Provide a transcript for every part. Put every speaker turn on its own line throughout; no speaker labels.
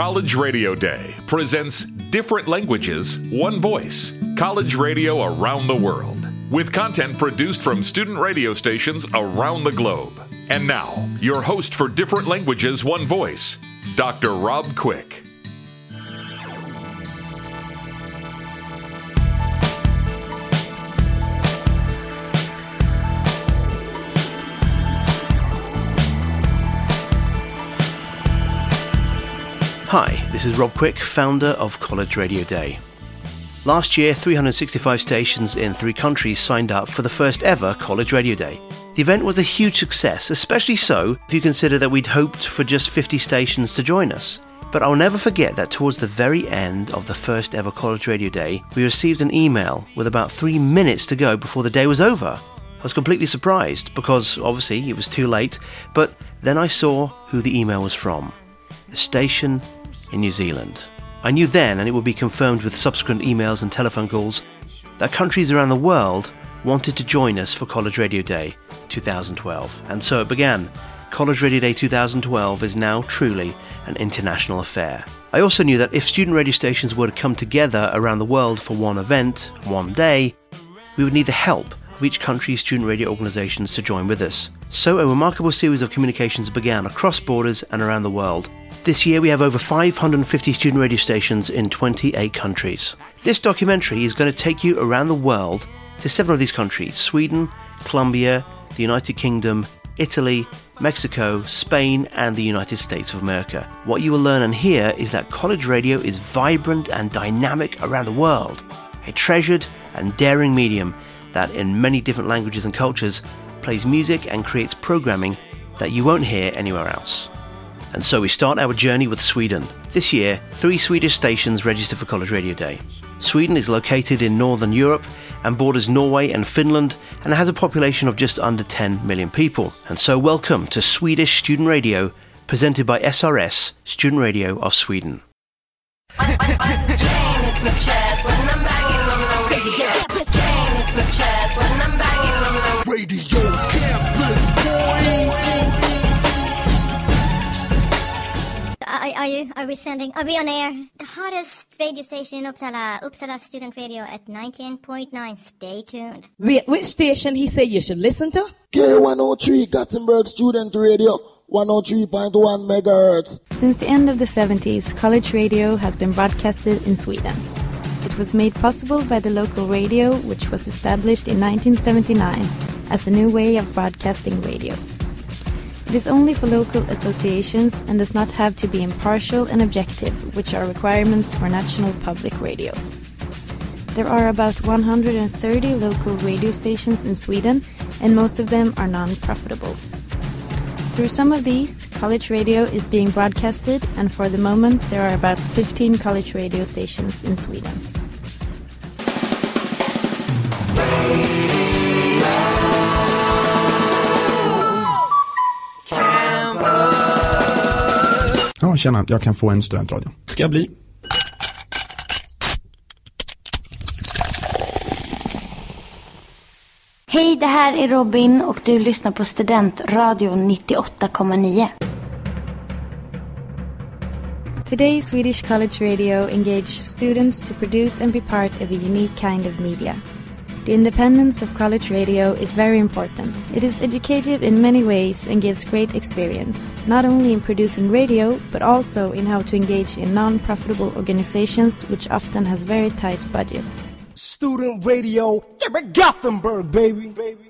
College Radio Day presents Different Languages, One Voice, College Radio Around the World, with content produced from student radio stations around the globe. And now, your host for Different Languages, One Voice, Dr. Rob Quick.
This is Rob Quick, founder of College Radio Day. Last year, 365 stations in three countries signed up for the first ever College Radio Day. The event was a huge success, especially so if you consider that we'd hoped for just 50 stations to join us. But I'll never forget that towards the very end of the first ever College Radio Day, we received an email with about three minutes to go before the day was over. I was completely surprised because obviously it was too late, but then I saw who the email was from. The station in New Zealand. I knew then, and it would be confirmed with subsequent emails and telephone calls, that countries around the world wanted to join us for College Radio Day 2012. And so it began. College Radio Day 2012 is now truly an international affair. I also knew that if student radio stations were to come together around the world for one event, one day, we would need the help of each country's student radio organisations to join with us. So a remarkable series of communications began across borders and around the world this year we have over 550 student radio stations in 28 countries. This documentary is going to take you around the world to seven of these countries Sweden, Colombia, the United Kingdom, Italy, Mexico, Spain, and the United States of America. What you will learn and hear is that college radio is vibrant and dynamic around the world, a treasured and daring medium that, in many different languages and cultures, plays music and creates programming that you won't hear anywhere else. And so we start our journey with Sweden. This year, three Swedish stations register for College Radio Day. Sweden is located in northern Europe and borders Norway and Finland and has a population of just under 10 million people. And so welcome to Swedish Student Radio, presented by SRS, Student Radio of Sweden. Radio
Are, are, you? Are we sending? Are we on air? The hottest radio station in Uppsala, Uppsala Student Radio at 19.9. Stay tuned.
Wait, which station he said you should listen to?
K103 Gothenburg Student Radio. 103.1 megahertz.
Since the end of the 70s, college radio has been broadcasted in Sweden. It was made possible by the local radio, which was established in 1979 as a new way of broadcasting radio. It is only for local associations and does not have to be impartial and objective, which are requirements for national public radio. There are about 130 local radio stations in Sweden, and most of them are non-profitable. Through some of these, college radio is being broadcasted, and for the moment, there are about 15 college radio stations in Sweden.
Tjena, jag kan få en studentradio. Ska jag bli.
Hej, det här är Robin och du lyssnar på Studentradion 98,9.
Today, Swedish College Radio engaged students to produce and be part of a unique kind of media. The independence of college radio is very important. It is educative in many ways and gives great experience, not only in producing radio, but also in how to engage in non-profitable organizations which often has very tight budgets.
Student radio, Gothenburg baby.
Student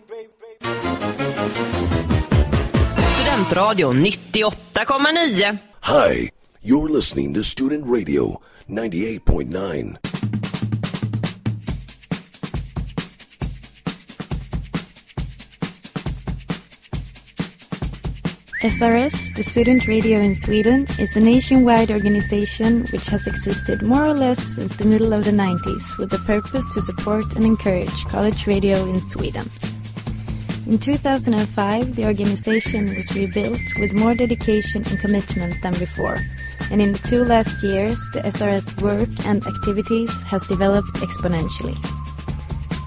Studentradio 98,9.
Hi, you're listening to Student Radio 98.9.
SRS, the student radio in Sweden, is a nationwide organization which has existed more or less since the middle of the 90s with the purpose to support and encourage college radio in Sweden. In 2005, the organization was rebuilt with more dedication and commitment than before, and in the two last years, the SRS work and activities has developed exponentially.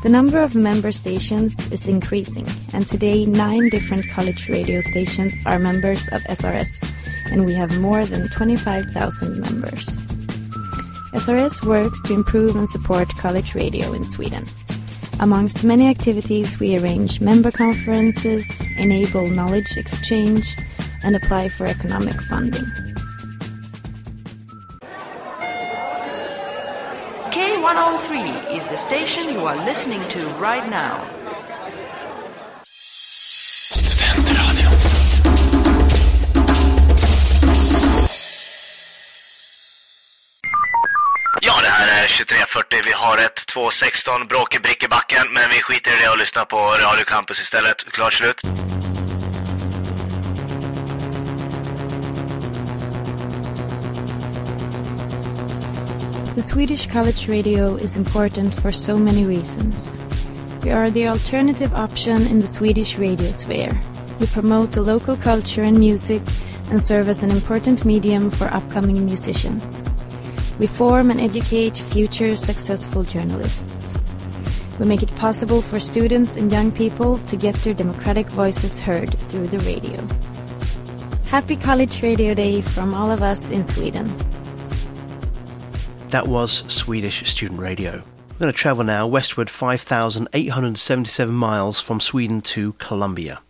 The number of member stations is increasing, and today nine different college radio stations are members of SRS, and we have more than 25,000 members. SRS works to improve and support college radio in Sweden. Amongst many activities, we arrange member conferences, enable knowledge exchange, and apply for economic funding.
K103 is the station you are listening to right now.
Ja, det här är 2340. Vi har ett 216 bråk i Brickebacken, men vi skiter i det och lyssnar på Radio Campus istället. Klart slut.
The Swedish College Radio is important for so many reasons. We are the alternative option in the Swedish radio sphere. We promote the local culture and music and serve as an important medium for upcoming musicians. We form and educate future successful journalists. We make it possible for students and young people to get their democratic voices heard through the radio. Happy College Radio Day from all of us in Sweden.
That was Swedish Student Radio. We're going to travel now westward 5,877 miles from Sweden to Colombia.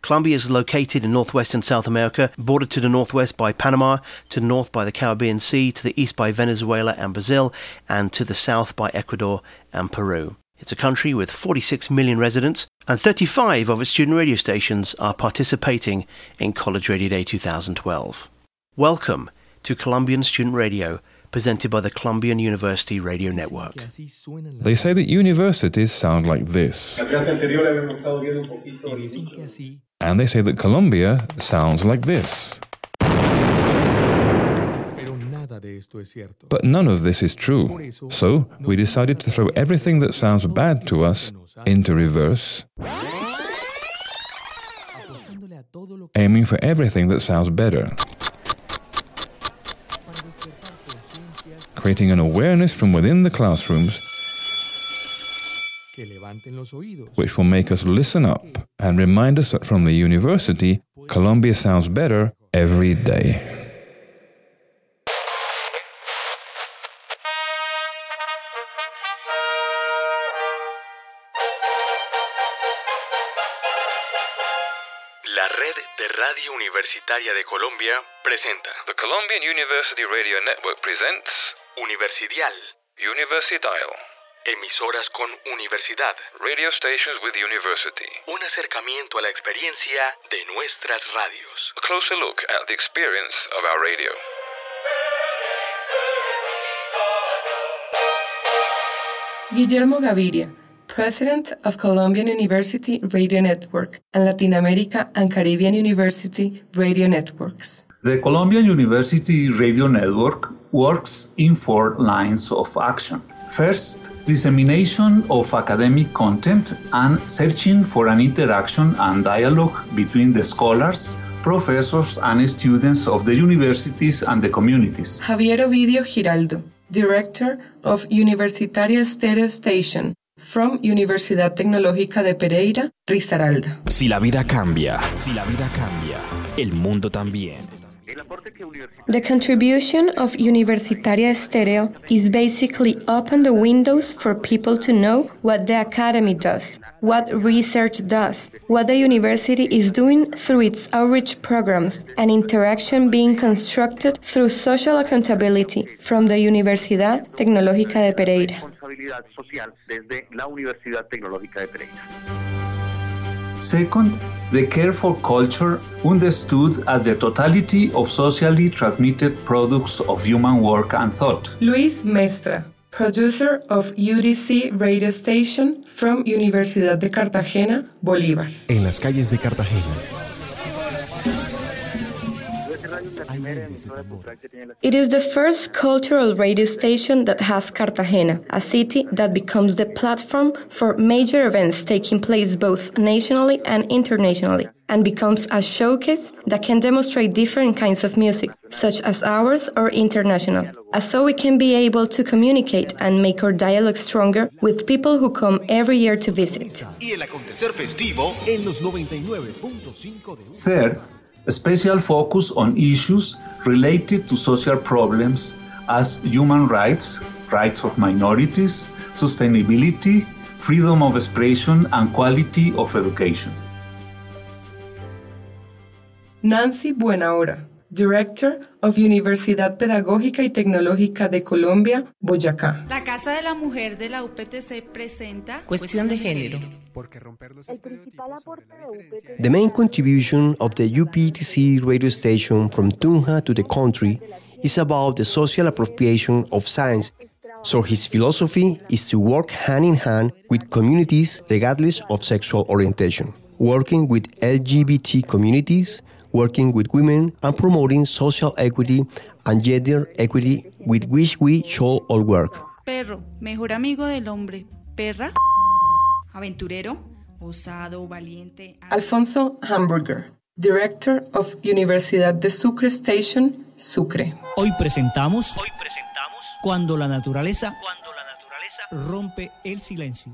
Colombia is located in northwestern South America, bordered to the northwest by Panama, to the north by the Caribbean Sea, to the east by Venezuela and Brazil, and to the south by Ecuador and Peru. It's a country with 46 million residents, and 35 of its student radio stations are participating in College Radio Day 2012. Welcome to Colombian Student Radio, presented by the Colombian University Radio Network.
They say that universities sound like this. And they say that Colombia sounds like this. But none of this is true. So we decided to throw everything that sounds bad to us into reverse, aiming for everything that sounds better. Creating an awareness from within the classrooms which will make us listen up and remind us that from the university, Colombia sounds better every day.
La Red de Radio Universitaria de Colombia presenta
The Colombian University Radio Network presents
Universidial,
Universidial,
emisoras con universidad,
radio stations with university,
un acercamiento a la experiencia de nuestras radios.
a closer look at the experience of our radio.
Guillermo Gaviria, President of Colombian University Radio Network and Latin America and Caribbean University Radio Networks.
The Colombian University Radio Network works in four lines of action. First, dissemination of academic content and searching for an interaction and dialogue between the scholars, professors, and students of the universities and the communities.
Javier Ovidio Giraldo, Director of Universitaria Stereo Station from Universidad Tecnológica de Pereira, Risaralda.
Si la vida cambia, si la vida cambia, el mundo también.
The contribution of Universitaria Stereo is basically open the windows for people to know what the academy does, what research does, what the university is doing through its outreach programs, and interaction being constructed through social accountability from the Universidad Tecnológica de Pereira.
Responsabilidad social desde la Universidad Tecnológica de Pereira.
Second, the care for culture understood as the totality of socially transmitted products of human work and thought.
Luis Mestra, producer of UDC radio station from Universidad de Cartagena, Bolívar.
En las calles de Cartagena.
It is the first cultural radio station that has Cartagena, a city that becomes the platform for major events taking place both nationally and internationally, and becomes a showcase that can demonstrate different kinds of music, such as ours or international, as so we can be able to communicate and make our dialogue stronger with people who come every year to visit.
Y el acontecer festivo en los 99.5 de
Third, A special focus on issues related to social problems as human rights, rights of minorities, sustainability, freedom of expression, and quality of education.
Nancy Buenahora, Director of Universidad Pedagógica y Tecnológica de Colombia, Boyacá.
La Casa de la Mujer de la UPTC presenta
Cuestión de género.
The main contribution of the UPTC radio station from Tunja to the country is about the social appropriation of science. So his philosophy is to work hand in hand with communities regardless of sexual orientation, working with LGBT communities, working with women, and promoting social equity and gender equity with which we shall all work.
Perro, mejor amigo del hombre. Perra, aventurero, osado, valiente.
Alfonso Hamburger, Director of Universidad de Sucre Station, Sucre.
Hoy presentamos, Hoy presentamos Cuando la naturaleza, cuando la naturaleza rompe el silencio.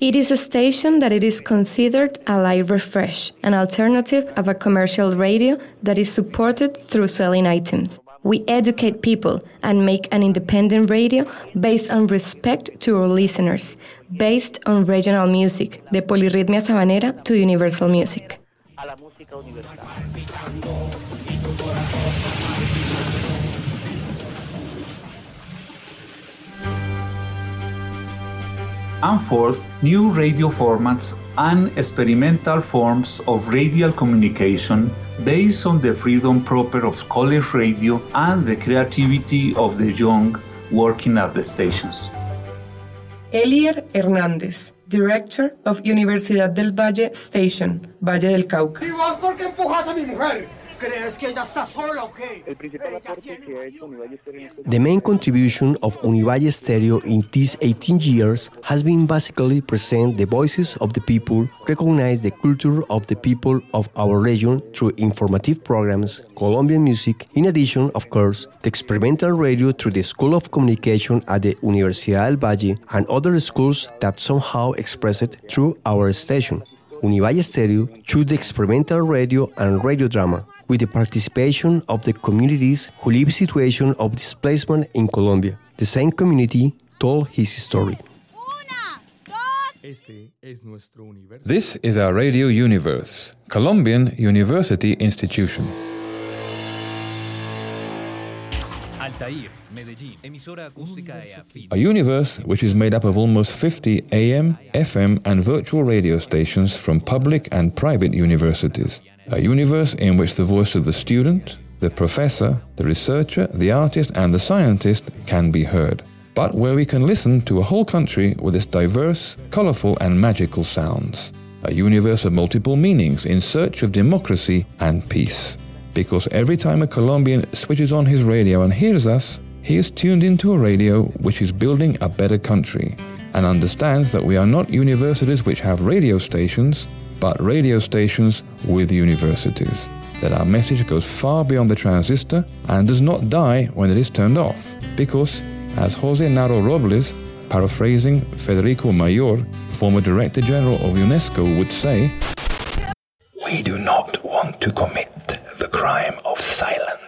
It is a station that it is considered a live refresh, an alternative of a commercial radio that is supported through selling items. We educate people and make an independent radio based on respect to our listeners, based on regional music, de polirritmia sabanera to universal music.
And fourth, new radio formats and experimental forms of radial communication based on the freedom proper of college radio and the creativity of the young working at the stations.
Elier Hernández, Director of Universidad del Valle Station, Valle del Cauca.
¿Y vos por qué empujas a mi mujer? ¿Crees que ella está sola o qué?
The main contribution of Univalle Stereo in these 18 years has been basically present the voices of the people, recognize the culture of the people of our region through informative programs, Colombian music, in addition, of course, the experimental radio through the School of Communication at the Universidad del Valle and other schools that somehow express it through our station. Univalle Stereo choose the experimental radio and radio drama with the participation of the communities who live situation of displacement in Colombia. The same community told his story.
This is our Radio Universe, Colombian University Institution.
Altair, Medellín, emisora acústica afín.
A universe which is made up of almost 50 AM, FM, and virtual radio stations from public and private universities. A universe in which the voice of the student, the professor, the researcher, the artist, and the scientist can be heard. But where we can listen to a whole country with its diverse, colorful, and magical sounds. A universe of multiple meanings in search of democracy and peace. Because every time a Colombian switches on his radio and hears us, he is tuned into a radio which is building a better country and understands that we are not universities which have radio stations, but radio stations with universities. That our message goes far beyond the transistor and does not die when it is turned off. Because, as Jose Naro Robles, paraphrasing Federico Mayor, former Director General of UNESCO, would say,
We do not want to commit the crime of silence.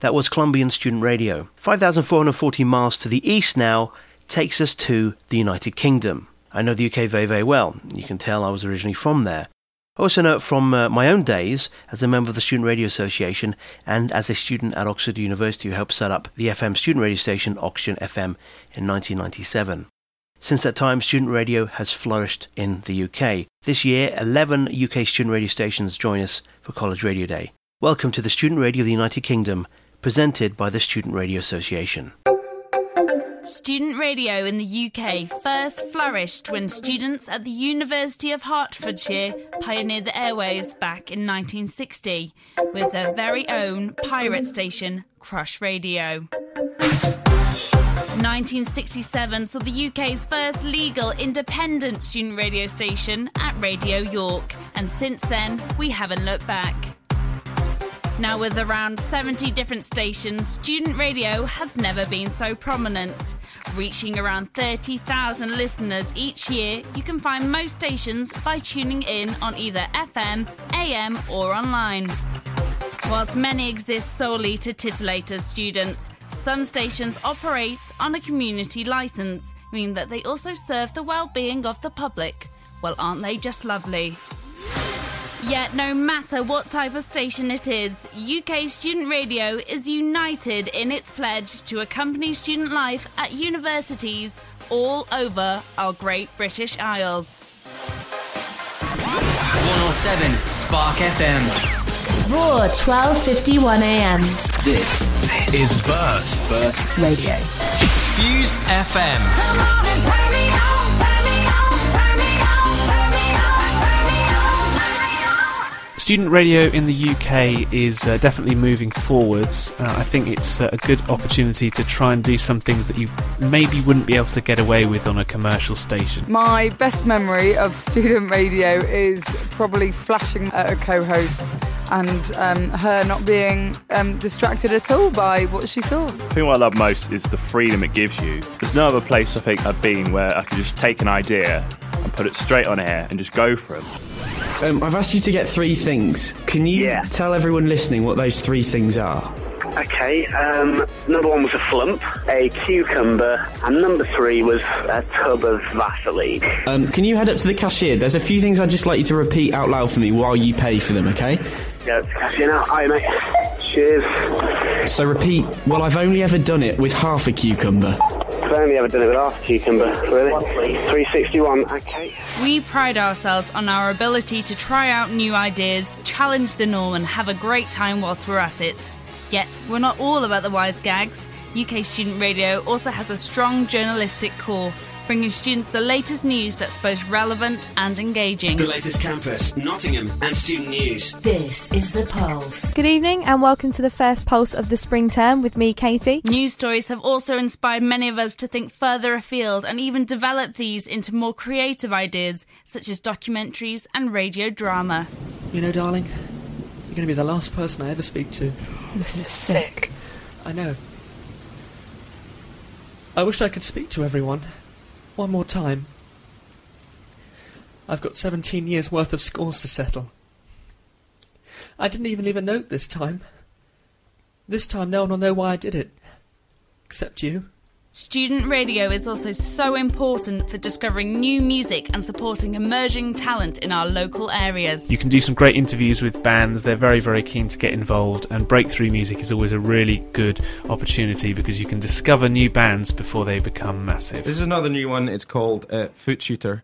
That was Colombian Student Radio. 5,440 miles to the east now takes us to the United Kingdom. I know the UK very, very well. You can tell I was originally from there. I also know from uh, my own days as a member of the Student Radio Association and as a student at Oxford University who helped set up the FM student radio station Oxygen FM in 1997. Since that time, student radio has flourished in the UK. This year, 11 UK student radio stations join us for College Radio Day. Welcome to the Student Radio of the United Kingdom, presented by the Student Radio Association.
Student radio in the UK first flourished when students at the University of Hertfordshire pioneered the airwaves back in 1960 with their very own pirate station, Crush Radio. 1967 saw the UK's first legal independent student radio station at Radio York, and since then we haven't looked back. Now, with around 70 different stations, student radio has never been so prominent. Reaching around 30,000 listeners each year, you can find most stations by tuning in on either FM, AM, or online. Whilst many exist solely to titillate as students, some stations operate on a community licence, meaning that they also serve the well-being of the public. Well, aren't they just lovely? Yet, no matter what type of station it is, UK Student Radio is united in its pledge to accompany student life at universities all over our great British Isles.
107 Spark FM.
Raw 12:51 a.m.
This is Burst. Burst
Radio.
Fuse FM.
Student radio in the UK is uh, definitely moving forwards. Uh, I think it's uh, a good opportunity to try and do some things that you maybe wouldn't be able to get away with on a commercial station.
My best memory of student radio is probably flashing at a co host and um, her not being um, distracted at all by what she saw.
The thing what I love most is the freedom it gives you. There's no other place I think I've been where I can just take an idea and put it straight on air and just go for it.
Um, I've asked you to get three things. Can you
Yeah.
tell everyone listening what those three things are?
Okay, um, number one was a flump, a cucumber, and number three was a tub of Vaseline.
Um, can you head up to the cashier? There's a few things I'd just like you to repeat out loud for me while you pay for them, okay?
Yeah, you know, I mate. Cheers.
So repeat, well, I've only ever done it with half a cucumber.
I've only ever done it with half cucumber, really. 361, okay.
We pride ourselves on our ability to try out new ideas, challenge the norm, and have a great time whilst we're at it. Yet, we're not all about the wise gags. UK Student Radio also has a strong journalistic core, bringing students the latest news that's both relevant and engaging.
The latest campus, Nottingham, and student news.
This is The Pulse.
Good evening and welcome to the first pulse of the spring term with me, Katie.
News stories have also inspired many of us to think further afield and even develop these into more creative ideas, such as documentaries and radio drama.
You know, darling, you're going to be the last person I ever speak to.
This is sick.
I know. I wish I could speak to everyone. One more time. I've got 17 years' worth of scores to settle. I didn't even leave a note this time. This time, no one will know why I did it. Except you.
Student radio is also so important for discovering new music and supporting emerging talent in our local areas.
You can do some great interviews with bands. They're very, very keen to get involved, and breakthrough music is always a really good opportunity because you can discover new bands before they become massive.
This is another new one. It's called uh, Foot Shooter.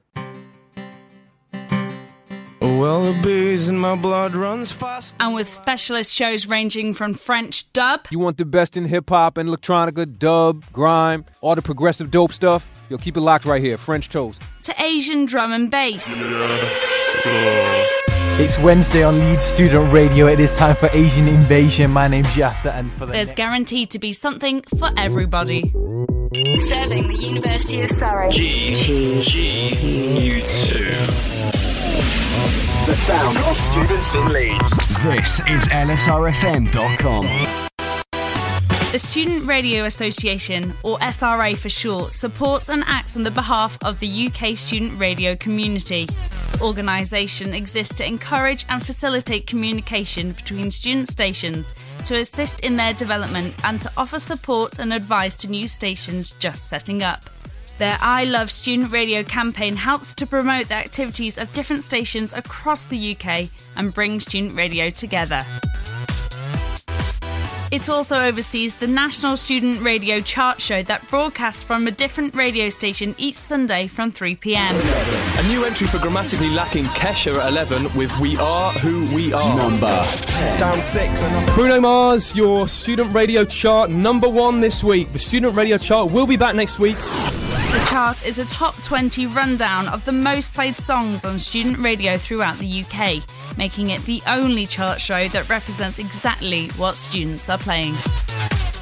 Well, the booze in my blood runs fast.
And with specialist shows ranging from French dub,
You want the best in hip hop and electronica, dub, grime, all the progressive dope stuff? You'll keep it locked right here. French Toast.
to Asian drum and bass.
It's Wednesday on Leeds Student Radio. It is time for Asian Invasion. My name's Yasser, and for the
There's guaranteed to be something for everybody.
Serving the University of Surrey.
G G News 2.
The sound of students in Leeds. This is LSRFM.com.
The Student Radio Association, or SRA for short, supports and acts on the behalf of the UK student radio community. The organisation exists to encourage and facilitate communication between student stations, to assist in their development, and to offer support and advice to new stations just setting up. Their I Love Student Radio campaign helps to promote the activities of different stations across the UK and bring student radio together. It also oversees the National Student Radio Chart Show that broadcasts from a different radio station each Sunday from 3 pm.
A new entry for grammatically lacking Kesha at 11 with We Are Who We Are.
Number
Down six. Bruno Mars, your student radio chart number one this week. The student radio chart will be back next week.
The chart is a top 20 rundown of the most played songs on student radio throughout the UK, making it the only chart show that represents exactly what students are playing.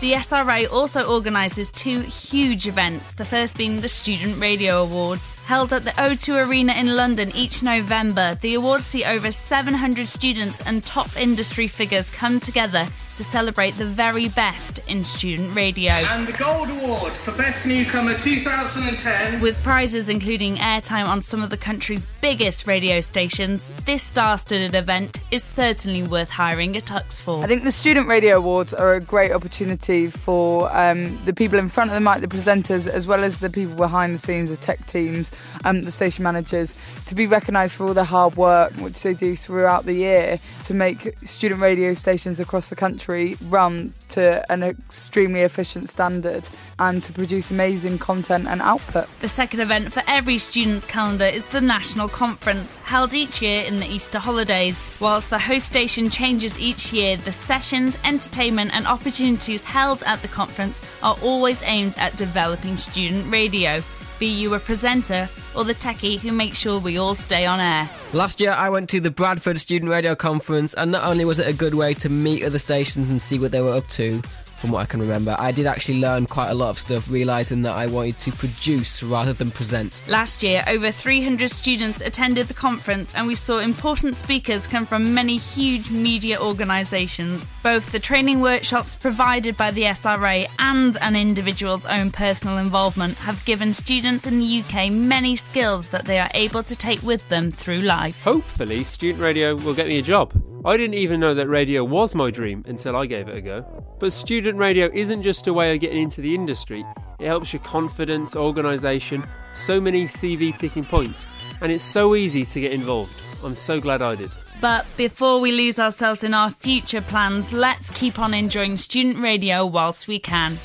The SRA also organises two huge events, the first being the Student Radio Awards. Held at the O2 Arena in London each November, the awards see over 700 students and top industry figures come together to celebrate the very best in student radio.
And the Gold Award for Best Newcomer 2010.
With prizes including airtime on some of the country's biggest radio stations, this star studded event is certainly worth hiring a tux for.
I think the Student Radio Awards are a great opportunity for um, the people in front of the mic, the presenters, as well as the people behind the scenes, the tech teams, um, the station managers, to be recognised for all the hard work which they do throughout the year to make student radio stations across the country country run to an extremely efficient standard and to produce amazing content and output.
The second event for every student's calendar is the National Conference, held each year in the Easter holidays. Whilst the host station changes each year, the sessions, entertainment, and opportunities held at the conference are always aimed at developing student radio be you a presenter or the techie who makes sure we all stay on air.
Last year, I went to the Bradford Student Radio Conference, and not only was it a good way to meet other stations and see what they were up to, from what I can remember. I did actually learn quite a lot of stuff, realising that I wanted to produce rather than present.
Last year, over 300 students attended the conference, and we saw important speakers come from many huge media organisations. Both the training workshops provided by the SRA and an individual's own personal involvement have given students in the UK many skills that they are able to take with them through life.
Hopefully, student radio will get me a job. I didn't even know that radio was my dream until I gave it a go. But student radio isn't just a way of getting into the industry, it helps your confidence, organisation, so many CV ticking points, and it's so easy to get involved. I'm so glad I did.
But before we lose ourselves in our future plans, let's keep on enjoying student radio whilst we can.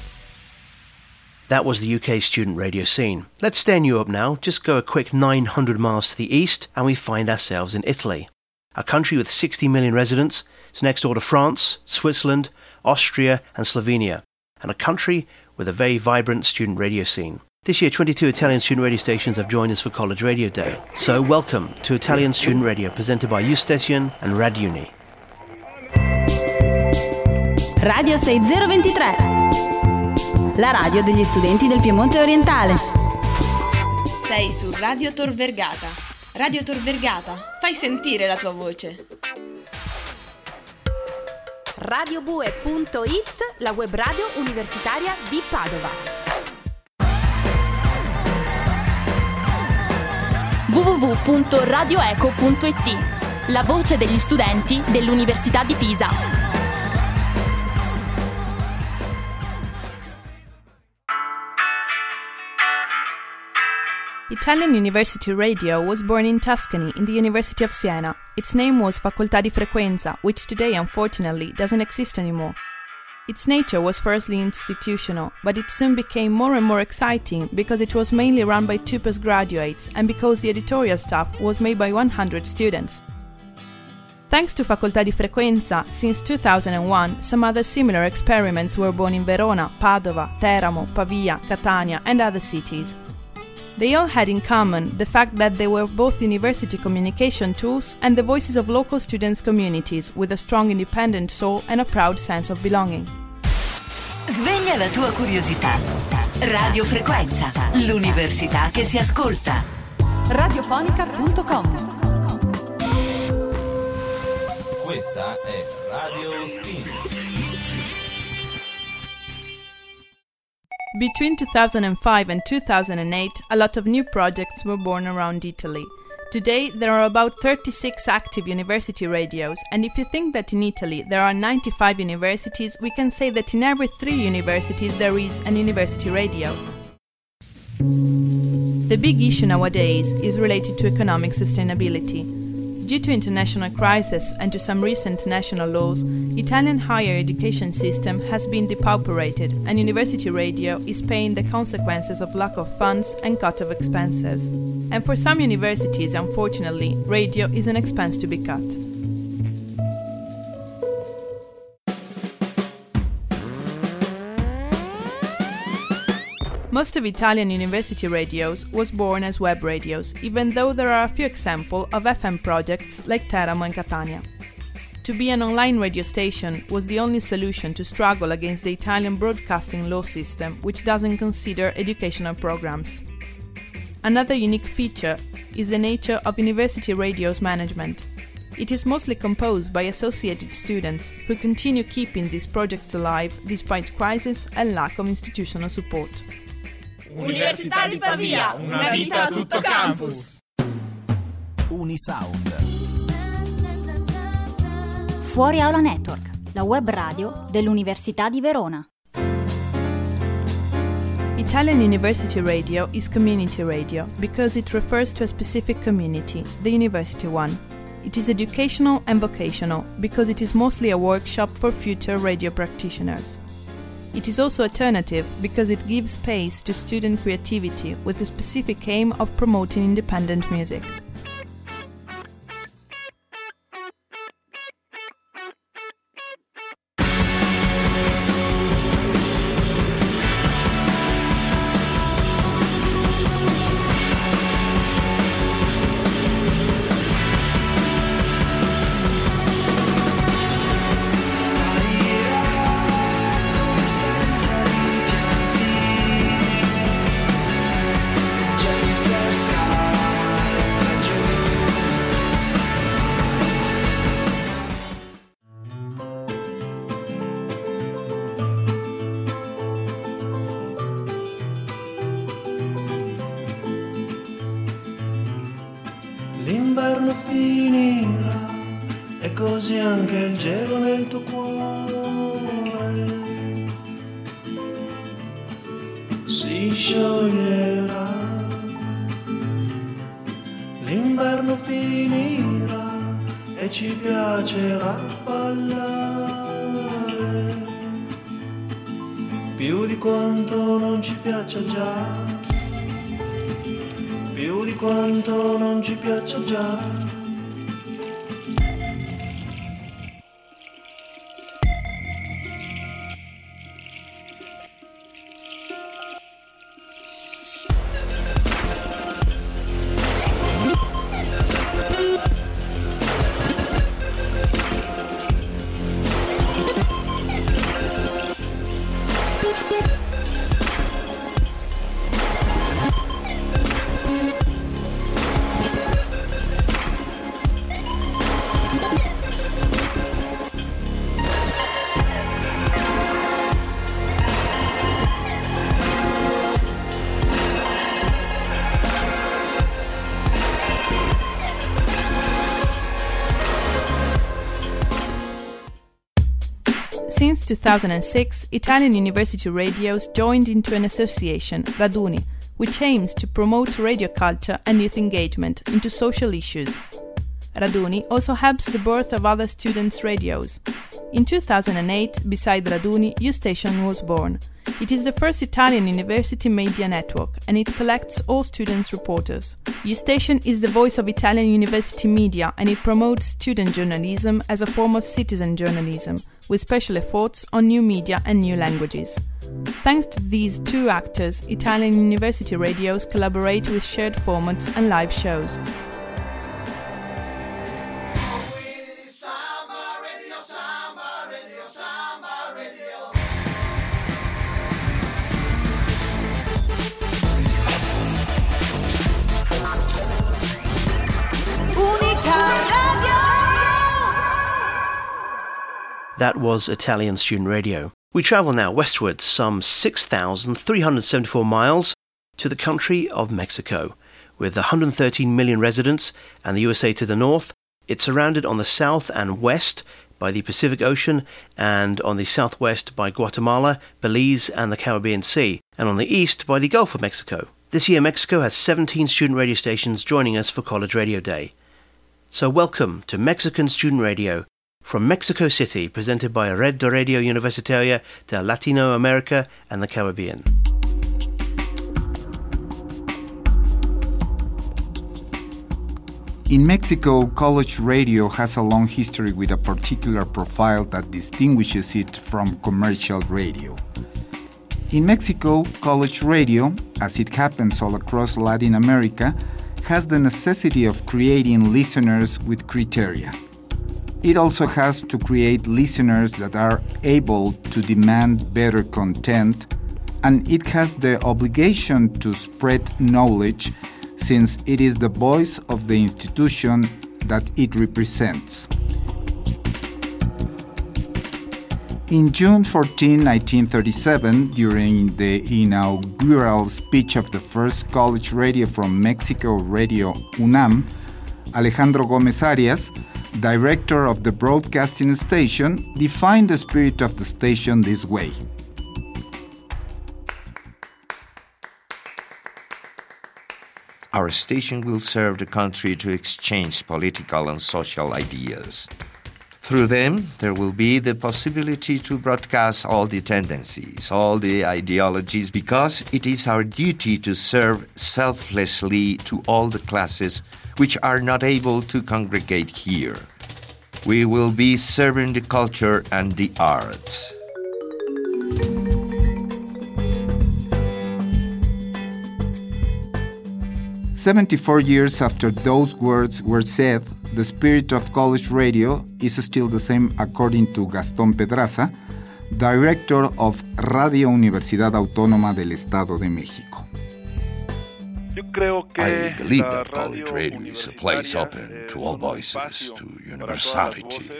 That was the UK student radio scene. Let's stay in Europe now, just go a quick 900 miles to the east, and we find ourselves in Italy a country with 60 million residents. It's next door to France, Switzerland, Austria, and Slovenia, and a country with a very vibrant student radio scene. This year, 22 Italian student radio stations have joined us for College Radio Day. So, welcome to Italian Student Radio, presented by U Station and Raduni.
Radio 6023, la radio degli studenti del Piemonte orientale.
Sei su Radio Tor Vergata Radio Tor Vergata, fai sentire la tua voce.
Radiobue.it, la web radio universitaria di Padova.
www.radioeco.it, la voce degli studenti dell'Università di Pisa.
Italian University Radio was born in Tuscany in the University of Siena. Its name was Facoltà di Frequenza, which today unfortunately doesn't exist anymore. Its nature was firstly institutional, but it soon became more and more exciting because it was mainly run by two postgraduates and because the editorial staff was made by 100 students. Thanks to Facoltà di Frequenza, since 2001, some other similar experiments were born in Verona, Padova, Teramo, Pavia, Catania, and other cities. They all had in common the fact that they were both university communication tools and the voices of local students' communities with a strong independent soul and a proud sense of belonging.
Sveglia la tua curiosità. Radio Frequenza, l'università che si ascolta. Radiofonica.com
Questa è Radio Spin.
Between 2005 and 2008, a lot of new projects were born around Italy. Today, there are about 36 active university radios, and if you think that in Italy there are 95 universities, we can say that in every three universities there is an university radio. The big issue nowadays is related to economic sustainability. Due to international crisis and to some recent national laws, Italian higher education system has been depauperated and university radio is paying the consequences of lack of funds and cut of expenses. And for some universities, unfortunately, radio is an expense to be cut. Most of Italian university radios was born as web radios, even though there are a few examples of FM projects like Teramo and Catania. to be an online radio station was the only solution to struggle against the Italian broadcasting law system, which doesn't consider educational programs. Another unique feature is the nature of university radio's management. It is mostly composed by associated students who continue keeping these projects alive despite crisis and lack of institutional support.
Università di Pavia, una vita a tutto campus.
Unisound.
Fuori Aula Network, la web radio dell'Università di Verona.
Italian University Radio is community radio because it refers to a specific community, the university one. It is educational and vocational because it is mostly a workshop for future radio practitioners. It is also alternative because it gives space to student creativity with the specific aim of promoting independent music.
Così anche il gelo nel tuo cuore si scioglierà. L'inverno finirà e ci piacerà ballare più di quanto non ci piaccia già più di quanto non ci piaccia già.
2006, Italian university radios joined into an association, Raduni, which aims to promote radio culture and youth engagement into social issues. Raduni also helps the birth of other students' radios. In 2008, beside Raduni, U Station was born. It is the first Italian university media network and it collects all students' reporters. U Station is the voice of Italian university media and it promotes student journalism as a form of citizen journalism, with special efforts on new media and new languages. Thanks to these two actors, Italian university radios collaborate with shared formats and live shows.
That was Italian Student Radio. We travel now westwards some 6,374 miles to the country of Mexico. With 113 million residents and the USA to the north, it's surrounded on the south and west by the Pacific Ocean and on the southwest by Guatemala, Belize, and the Caribbean Sea, and on the east by the Gulf of Mexico. This year, Mexico has 17 student radio stations joining us for College Radio Day. So, welcome to Mexican Student Radio from Mexico City, presented by Red de Radio Universitaria de Latino America and the Caribbean.
In Mexico, college radio has a long history with a particular profile that distinguishes it from commercial radio. In Mexico, college radio, as it happens all across Latin America, has the necessity of creating listeners with criteria. It also has to create listeners that are able to demand better content, and it has the obligation to spread knowledge since it is the voice of the institution that it represents. In June 14, 1937, during the inaugural speech of the first college radio from Mexico, Radio UNAM, Alejandro Gomez Arias, director of the broadcasting station, defined the spirit of the station this way.
Our station will serve the country to exchange political and social ideas. Through them, there will be the possibility to broadcast all the tendencies, all the ideologies, because it is our duty to serve selflessly to all the classes which are not able to congregate here. We will be serving the culture and the arts.
Seventy-four years after those words were said, the spirit of college radio is still the same according to Gastón Pedraza, director of Radio Universidad Autónoma del Estado de México.
I believe that college radio is a place open to all voices, to universality.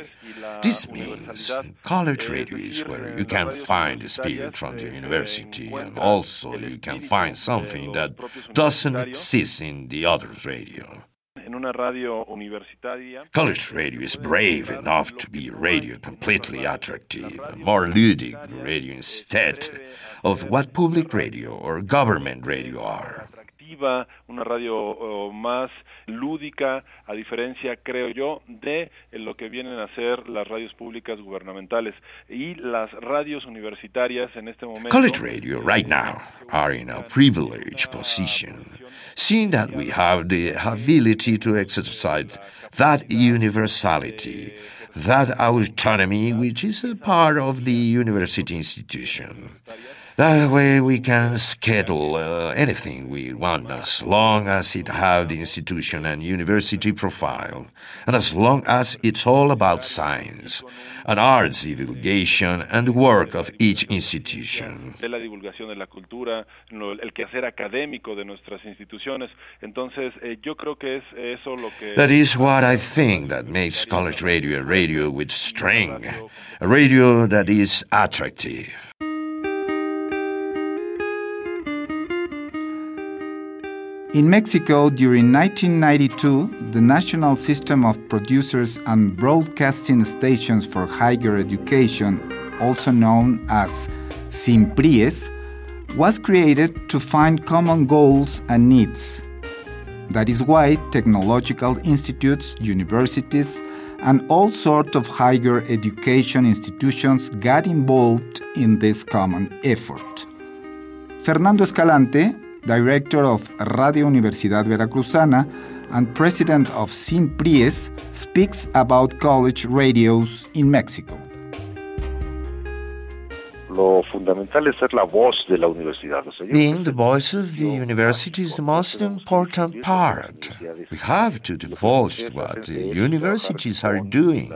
This means college radio is where you can find the spirit from the university, and also you can find something that doesn't exist in the other radio. College radio is brave enough to be radio completely attractive, a more ludic radio instead of what public radio or government radio are.
Lúdica, a diferencia, creo yo, de lo que vienen a ser las radios públicas gubernamentales y las radios universitarias en este momento.
College radio right now are in a privileged position, seeing that we have the ability to exercise that universality, that autonomy which is a part of the university institution. That way we can schedule uh, anything we want as long as it have the institution and university profile, and as long as it's all about science, and arts divulgation and the work of each institution.
De la divulgación de la cultura, el quehacer académico de nuestras instituciones. Entonces, eh, yo creo que es eso lo que.
That is what I think that makes college radio a radio with strength, a radio that is attractive.
In Mexico, during 1992, the National System of Producers and Broadcasting Stations for Higher Education, also known as SINPRIES, was created to find common goals and needs. That is why technological institutes, universities, and all sorts of higher education institutions got involved in this common effort. Fernando Escalante, director of Radio Universidad Veracruzana and president of SINPRIES, speaks about college radios in Mexico.
Lo fundamental es ser la voz de la universidad.
Being the voice of the university is the most important part. We have to divulge what the universities are doing.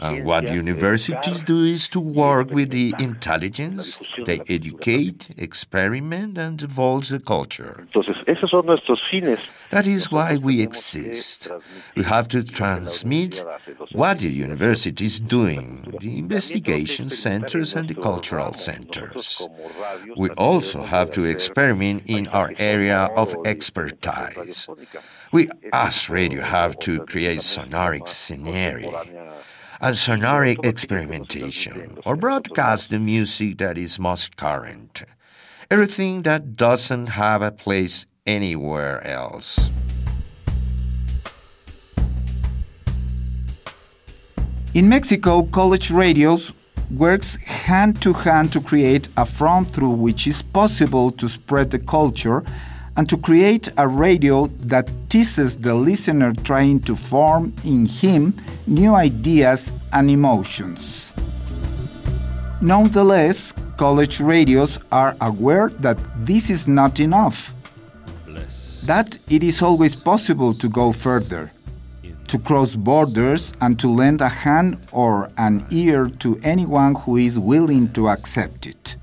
And what universities do is to work with the intelligence, they educate, experiment, and divulge the culture.
Entonces, esos son nuestros fines.
That is why we exist. We have to transmit what the university is doing, the investigation centers and the cultural centers. We also have to experiment in our area of expertise. We as radio have to create sonoric scenario and sonoric experimentation or broadcast the music that is most current. Everything that doesn't have a place anywhere else.
In Mexico, college radios works hand to hand to create a front through which is possible to spread the culture and to create a radio that teases the listener trying to form in him new ideas and emotions. Nonetheless, college radios are aware that this is not enough, that it is always possible to go further. to cross borders and to lend a hand or an ear to anyone who is willing to accept it.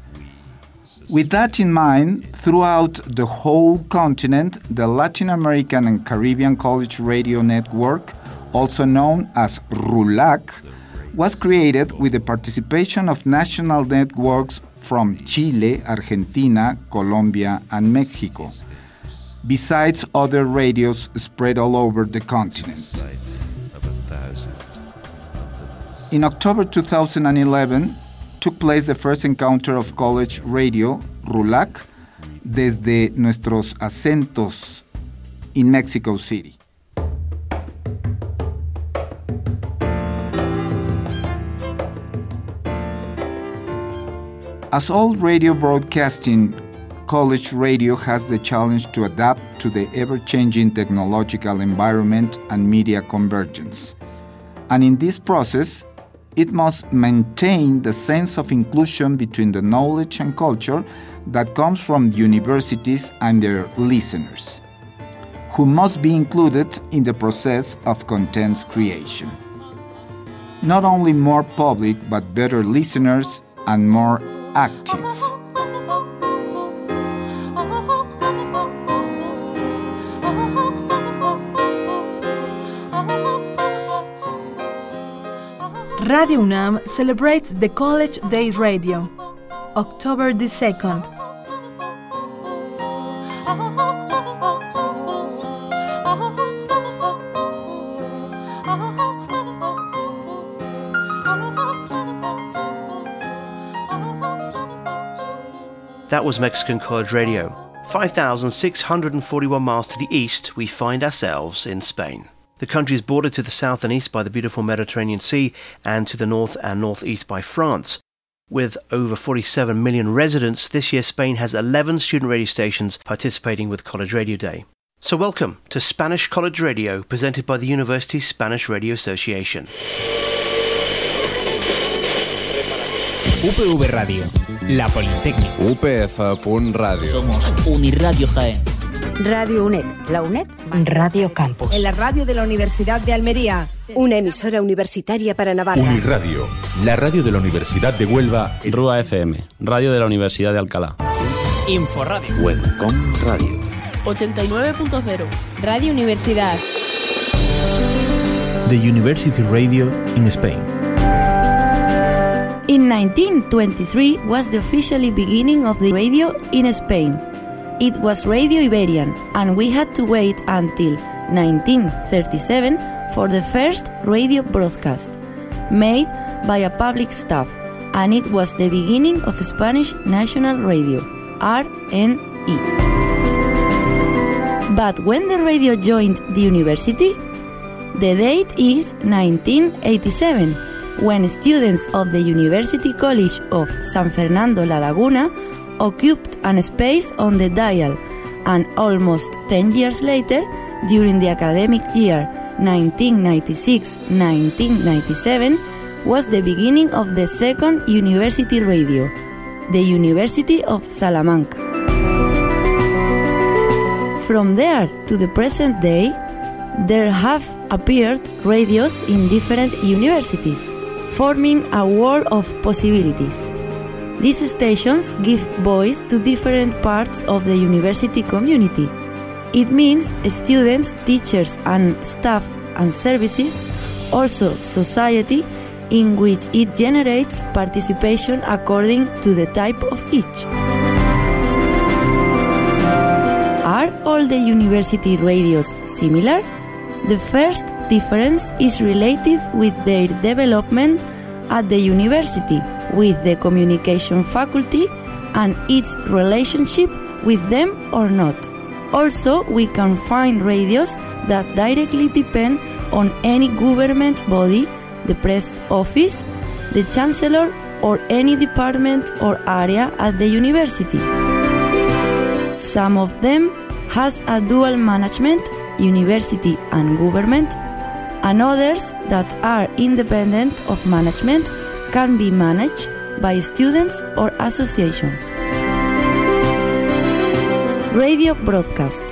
With that in mind, throughout the whole continent, the Latin American and Caribbean College Radio Network, also known as RULAC, was created with the participation of national networks from Chile, Argentina, Colombia, and Mexico, besides other radios spread all over the continent. In October 2011, took place the first encounter of college radio, RULAC, desde nuestros acentos in Mexico City. As all radio broadcasting, college radio has the challenge to adapt to the ever changing technological environment and media convergence. And in this process, it must maintain the sense of inclusion between the knowledge and culture that comes from universities and their listeners, who must be included in the process of content creation. Not only more public, but better listeners and more active.
Radio UNAM celebrates the College Day Radio, October the 2nd.
That was Mexican College Radio. 5,641 miles to the east, we find ourselves in Spain. The country is bordered to the south and east by the beautiful Mediterranean Sea and to the north and northeast by France. With over 47 million residents, this year Spain has 11 student radio stations participating with College Radio Day. So, welcome to Spanish College Radio, presented by the University Spanish Radio Association.
UPV Radio, La Politécnica.
UPF.radio.
Somos Uniradio Jaén.
Radio UNED, la UNED, Radio Campus.
En la radio de la Universidad de Almería.
Una emisora universitaria para Navarra.
Uniradio, la radio de la Universidad de Huelva.
Rúa FM, radio de la Universidad de Alcalá.
Inforadio.
Welcome Radio.
89.0.
Radio Universidad.
The University Radio in Spain.
In 1923 was the officially beginning of the radio in Spain. It was Radio Iberian, and we had to wait until 1937 for the first radio broadcast, made by a public staff, and it was the beginning of Spanish National Radio, RNE. But when the radio joined the university, the date is 1987, when students of the University College of San Fernando La Laguna occupied an space on the dial, and almost 10 years later, during the academic year 1996-1997, was the beginning of the second university radio, the University of Salamanca. From there to the present day, there have appeared radios in different universities, forming a world of possibilities. These stations give voice to different parts of the university community. It means students, teachers, and staff and services, also society, in which it generates participation according to the type of each. Are all the university radios similar? The first difference is related with their development at the university with the communication faculty and its relationship with them or not. Also, we can find radios that directly depend on any government body, the press office, the chancellor, or any department or area at the university. Some of them has a dual management, university and government, and others that are independent of management can be managed by students or associations. Radio broadcast.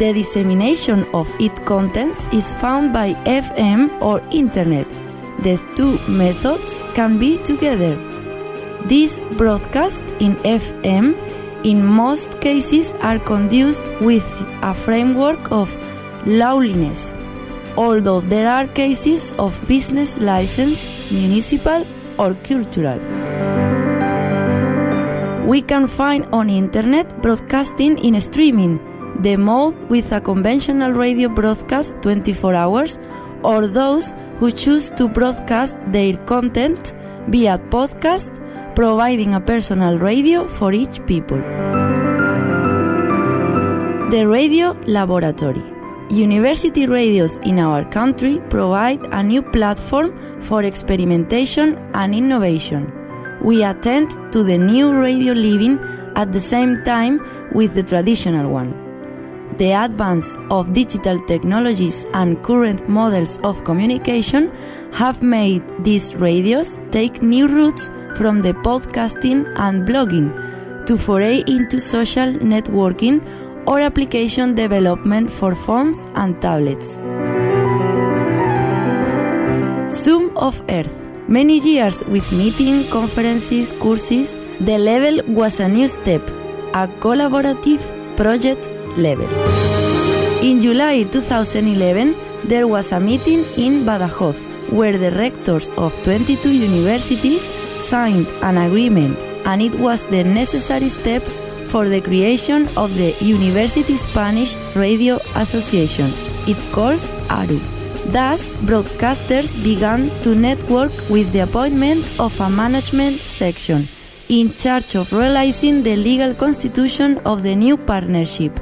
The dissemination of its contents is found by FM or Internet. The two methods can be together. These broadcasts in FM in most cases are conducted with a framework of lawliness, although there are cases of business license, municipal or cultural. We can find on internet broadcasting in streaming, the mode with a conventional radio broadcast 24 hours, or those who choose to broadcast their content via podcast, providing a personal radio for each people. The Radio Laboratory. University radios in our country provide a new platform for experimentation and innovation. We attend to the new radio living at the same time with the traditional one. The advance of digital technologies and current models of communication have made these radios take new routes from the podcasting and blogging to foray into social networking or application development for phones and tablets. Zoom of Earth. Many years with meeting, conferences, courses, the level was a new step, a collaborative project level. In July 2011, there was a meeting in Badajoz where the rectors of 22 universities signed an agreement, and it was the necessary step for the creation of the University Spanish Radio Association. It calls ARU. Thus, broadcasters began to network with the appointment of a management section in charge of realizing the legal constitution of the new partnership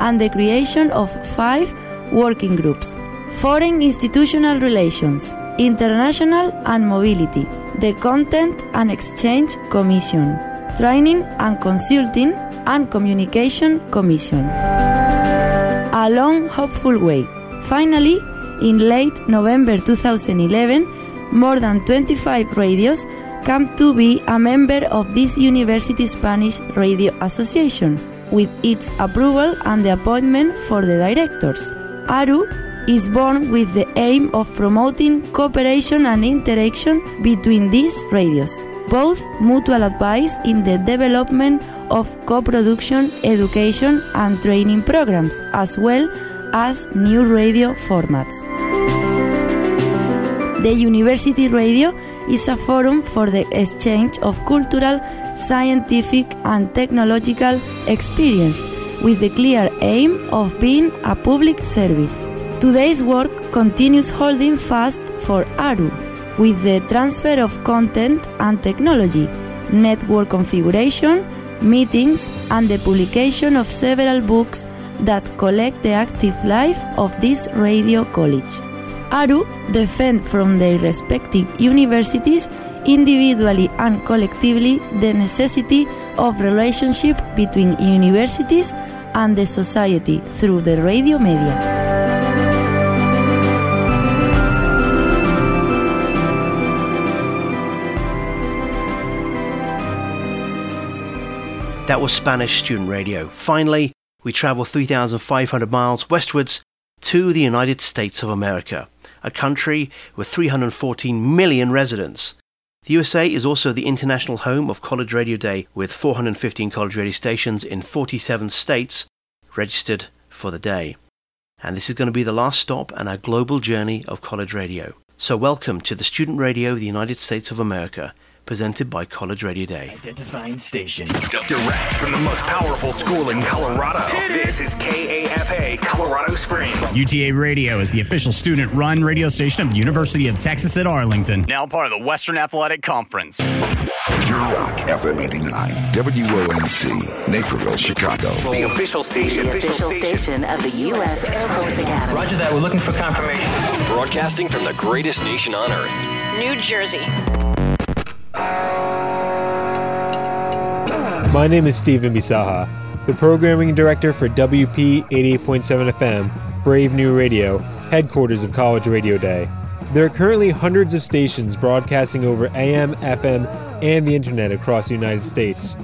and the creation of five working groups foreign institutional relations, international and mobility, the Content and Exchange Commission, Training and Consulting, and Communication Commission. A long, hopeful way. Finally, in late November 2011, more than 25 radios come to be a member of this University Spanish Radio Association, with its approval and the appointment for the directors. ARU is born with the aim of promoting cooperation and interaction between these radios, both mutual advice in the development of co-production, education and training programs, as well as new radio formats. The University Radio is a forum for the exchange of cultural, scientific, and technological experience with the clear aim of being a public service. Today's work continues holding fast for ARU with the transfer of content and technology, network configuration, meetings, and the publication of several books that collect the active life of this radio college. ARU defend from their respective universities individually and collectively the necessity of relationship between universities and the society through the radio media.
That was Spanish Student Radio. Finally, we travel 3,500 miles westwards to the United States of America, a country with 314 million residents. The USA is also the international home of College Radio Day, with 415 college radio stations in 47 states registered for the day. And this is going to be the last stop on our global journey of college radio. So, welcome to the Student Radio of the United States of America, presented by College Radio Day.
Identifying station. Direct from the most powerful school in Colorado. This is KAFA, Colorado Springs.
UTA Radio is the official student run radio station of the University of Texas at Arlington.
Now part of the Western Athletic Conference.
Pure Rock FM 89, WONC, Naperville, Chicago.
The official station.
The official station of the U.S. Air Force Academy.
Roger that. We're looking for confirmation.
Broadcasting from the greatest nation on earth,
New Jersey.
My name is Stephen Bisaha, the programming director for WP 88.7 FM, Brave New Radio, headquarters of College Radio Day. There are currently hundreds of stations broadcasting over AM, FM, and the internet across the United States.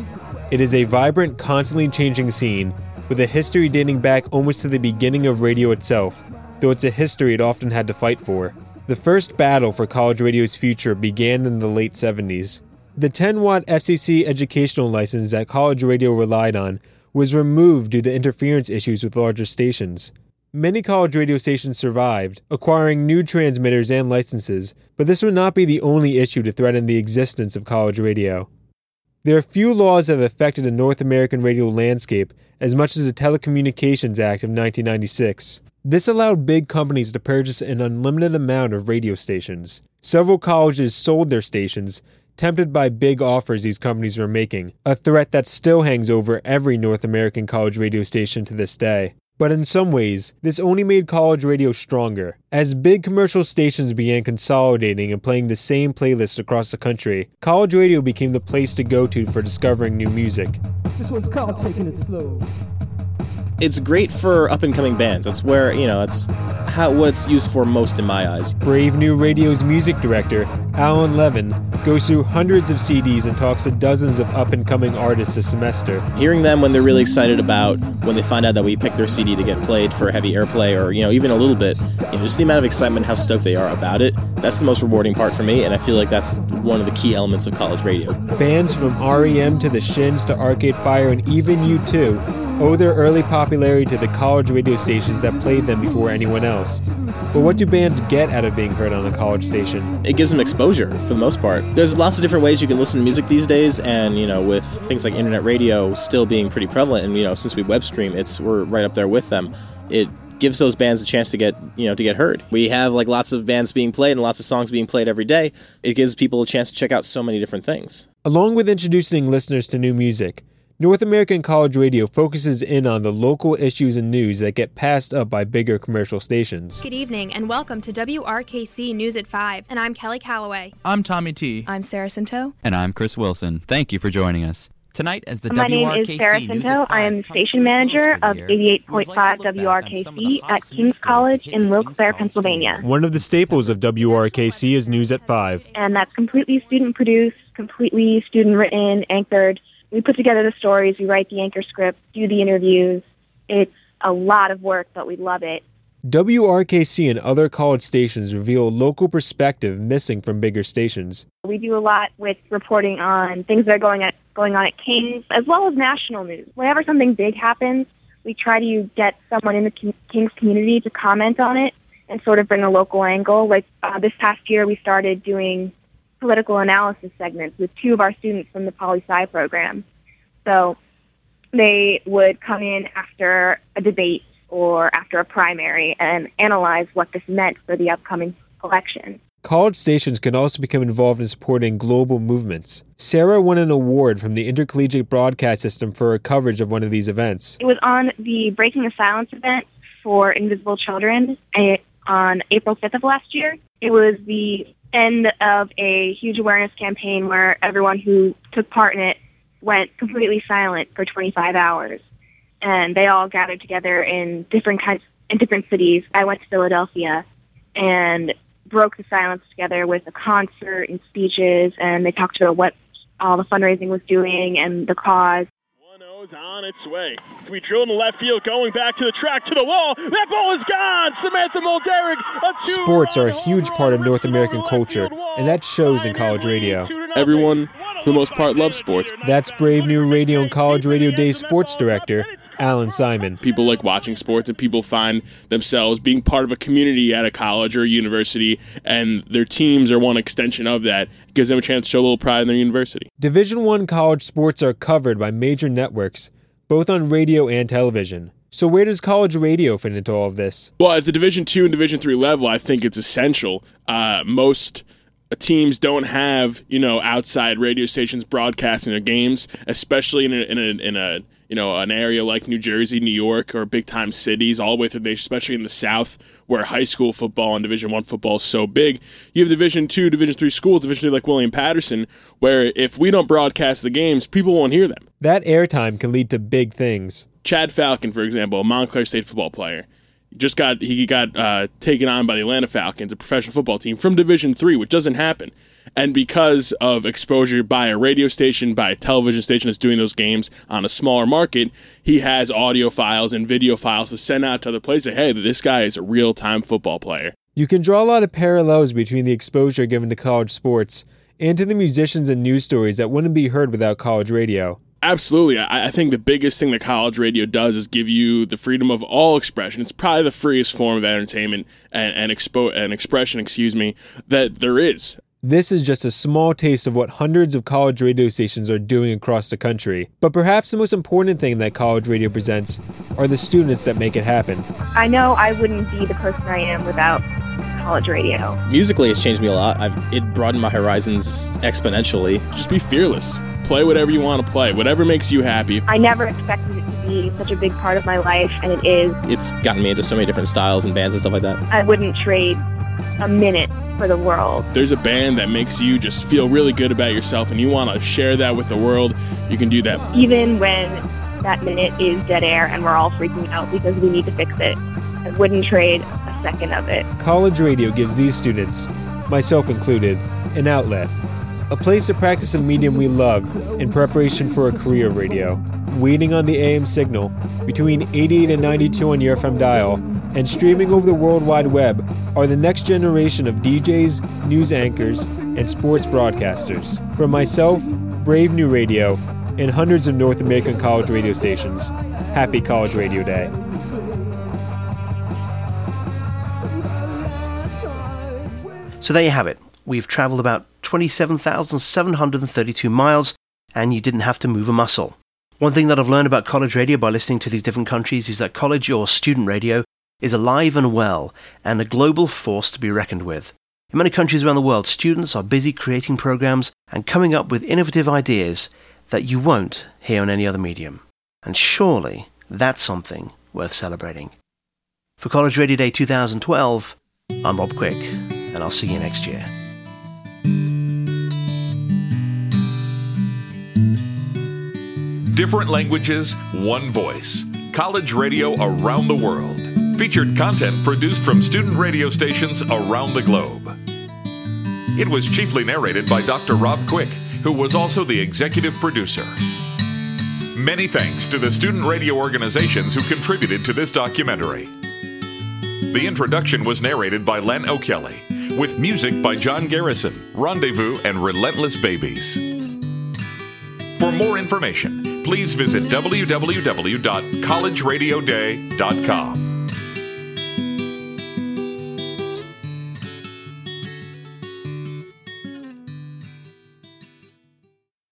It is a vibrant, constantly changing scene, with a history dating back almost to the beginning of radio itself, though it's a history it often had to fight for. The first battle for college radio's future began in the late 70s. The 10 watt FCC educational license that college radio relied on was removed due to interference issues with larger stations. Many college radio stations survived, acquiring new transmitters and licenses, but this would not be the only issue to threaten the existence of college radio. There are few laws that have affected the North American radio landscape as much as the Telecommunications Act of 1996. This allowed big companies to purchase an unlimited amount of radio stations. Several colleges sold their stations, tempted by big offers these companies were making, a threat that still hangs over every North American college radio station to this day. But in some ways, this only made college radio stronger. As big commercial stations began consolidating and playing the same playlists across the country, college radio became the place to go to for discovering new music.
This one's called Taking It Slow
it's great for up and coming bands. That's where you know that's how what it's used for most in my eyes.
Brave New Radio's music director Alan Levin goes through hundreds of CDs and talks to dozens of up and coming artists a semester.
Hearing them when they're really excited about when they find out that we picked their CD to get played for heavy airplay or you know even a little bit, you know, just the amount of excitement, how stoked they are about it. That's the most rewarding part for me, and I feel like that's one of the key elements of college radio.
Bands from REM to the Shins to Arcade Fire and even U2 owe their early popularity to the college radio stations that played them before anyone else. But what do bands get out of being heard on a college station?
It gives them exposure for the most part. There's lots of different ways you can listen to music these days, and you know, with things like internet radio still being pretty prevalent, and you know, since we web stream, it's we're right up there with them. It gives those bands a chance to get you know to get heard. We have like lots of bands being played and lots of songs being played every day. It gives people a chance to check out so many different things.
Along with introducing listeners to new music, North American College Radio focuses in on the local issues and news that get passed up by bigger commercial stations.
Good evening and welcome to WRKC News at 5, and I'm Kelly Calloway.
I'm Tommy T.
I'm Sarah Cinto.
And I'm Chris Wilson. Thank you for joining us. Tonight, as the
My
WRKC
name is Sarah Cinto. I am station manager of 88.5 WRKC at King's College in Wilkes-Barre, Pennsylvania.
One of the staples of WRKC is News at 5.
And that's completely student produced, completely student written, anchored we put together the stories, we write the anchor script, do the interviews. It's a lot of work, but we love it.
WRKC and other college stations reveal local perspective missing from bigger stations.
We do a lot with reporting on things that are going at going on at King's, as well as national news. Whenever something big happens, we try to get someone in the King's community to comment on it and sort of bring a local angle. Like uh, this past year, we started doing political analysis segments with two of our students from the poli sci program. So they would come in after a debate or after a primary and analyze what this meant for the upcoming election.
College stations can also become involved in supporting global movements. Sarah won an award from the Intercollegiate Broadcast System for her coverage of one of these events.
It was on the Breaking the Silence event for Invisible Children eh, on April 5th of last year. It was the end of a huge awareness campaign where everyone who took part in it went completely silent for 25 hours. And they all gathered together in different kinds, in different cities. I went to Philadelphia and broke the silence together with a concert and speeches, and they talked about what all the fundraising was doing and the cause
on its way. We drill in the left field, going back to the track, to the wall. That ball is gone. Samantha Mulderrick.
Sports are a huge part of North American culture, and that shows in college radio.
Everyone, for the most part, loves sports.
That's Brave New Radio and College Radio Day sports director Alan Simon.
People like watching sports and people find themselves being part of a community at a college or a university and their teams are one extension of that. It gives them a chance to show a little pride in their university.
Division 1 college sports are covered by major networks, both on radio and television. So where does college radio fit into all of this?
Well, at the Division 2 and Division 3 level, I think it's essential. Uh, most teams don't have you know outside radio stations broadcasting their games, especially in a, in a, in a you know, an area like New Jersey, New York, or big time cities, all the way through the especially in the South, where high school football and Division One football is so big. You have Division Two, Division Three schools, Division Three like William Paterson, where if we don't broadcast the games, people won't hear them.
That airtime can lead to big things.
Chad Falcon, for example, a Montclair State football player just got he got uh, taken on by the Atlanta Falcons, a professional football team from Division Three, which doesn't happen. And because of exposure by a radio station, by a television station that's doing those games on a smaller market, he has audio files and video files to send out to other places. Hey, this guy is a real time football player.
You can draw a lot of parallels between the exposure given to college sports and to the musicians and news stories that wouldn't be heard without college radio.
Absolutely. I, I think the biggest thing that college radio does is give you the freedom of all expression. It's probably the freest form of entertainment and, and, expo- and expression, excuse me, that there is.
This is just a small taste of what hundreds of college radio stations are doing across the country. But perhaps the most important thing that college radio presents are the students that make it happen.
I know I wouldn't be the person I am without college radio.
Musically, it's changed me a lot. I've, it broadened my horizons exponentially.
Just be fearless. Play whatever you want to play, whatever makes you happy.
I never expected it to be such a big part of my life, and it is.
It's gotten me into so many different styles and bands and stuff like that.
I wouldn't trade a minute for the world.
There's a band that makes you just feel really good about yourself and you want to share that with the world, you can do that.
Even when that minute is dead air and we're all freaking out because we need to fix it, I wouldn't trade a second of it.
College radio gives these students, myself included, an outlet. A place to practice a medium we love in preparation for a career radio. Waiting on the AM signal between 88 and 92 on your FM dial and streaming over the World Wide Web are the next generation of DJs, news anchors, and sports broadcasters. From myself, Brave New Radio, and hundreds of North American college radio stations, happy College Radio Day.
So there you have it. We've travelled about 27,732 miles, and you didn't have to move a muscle. One thing that I've learned about college radio by listening to these different countries is that college or student radio is alive and well and a global force to be reckoned with. In many countries around the world, students are busy creating programs and coming up with innovative ideas that you won't hear on any other medium. And surely that's something worth celebrating. For College Radio Day 2012, I'm Rob Quick, and I'll see you next year.
Different languages, one voice. College radio around the world. Featured content produced from student radio stations around the globe. It was chiefly narrated by Dr. Rob Quick, who was also the executive producer. Many thanks to the student radio organizations who contributed to this documentary. The introduction was narrated by Len O'Kelly, with music by John Garrison, Rendezvous, and Relentless Babies. For more information, please visit www.collegeradioday.com.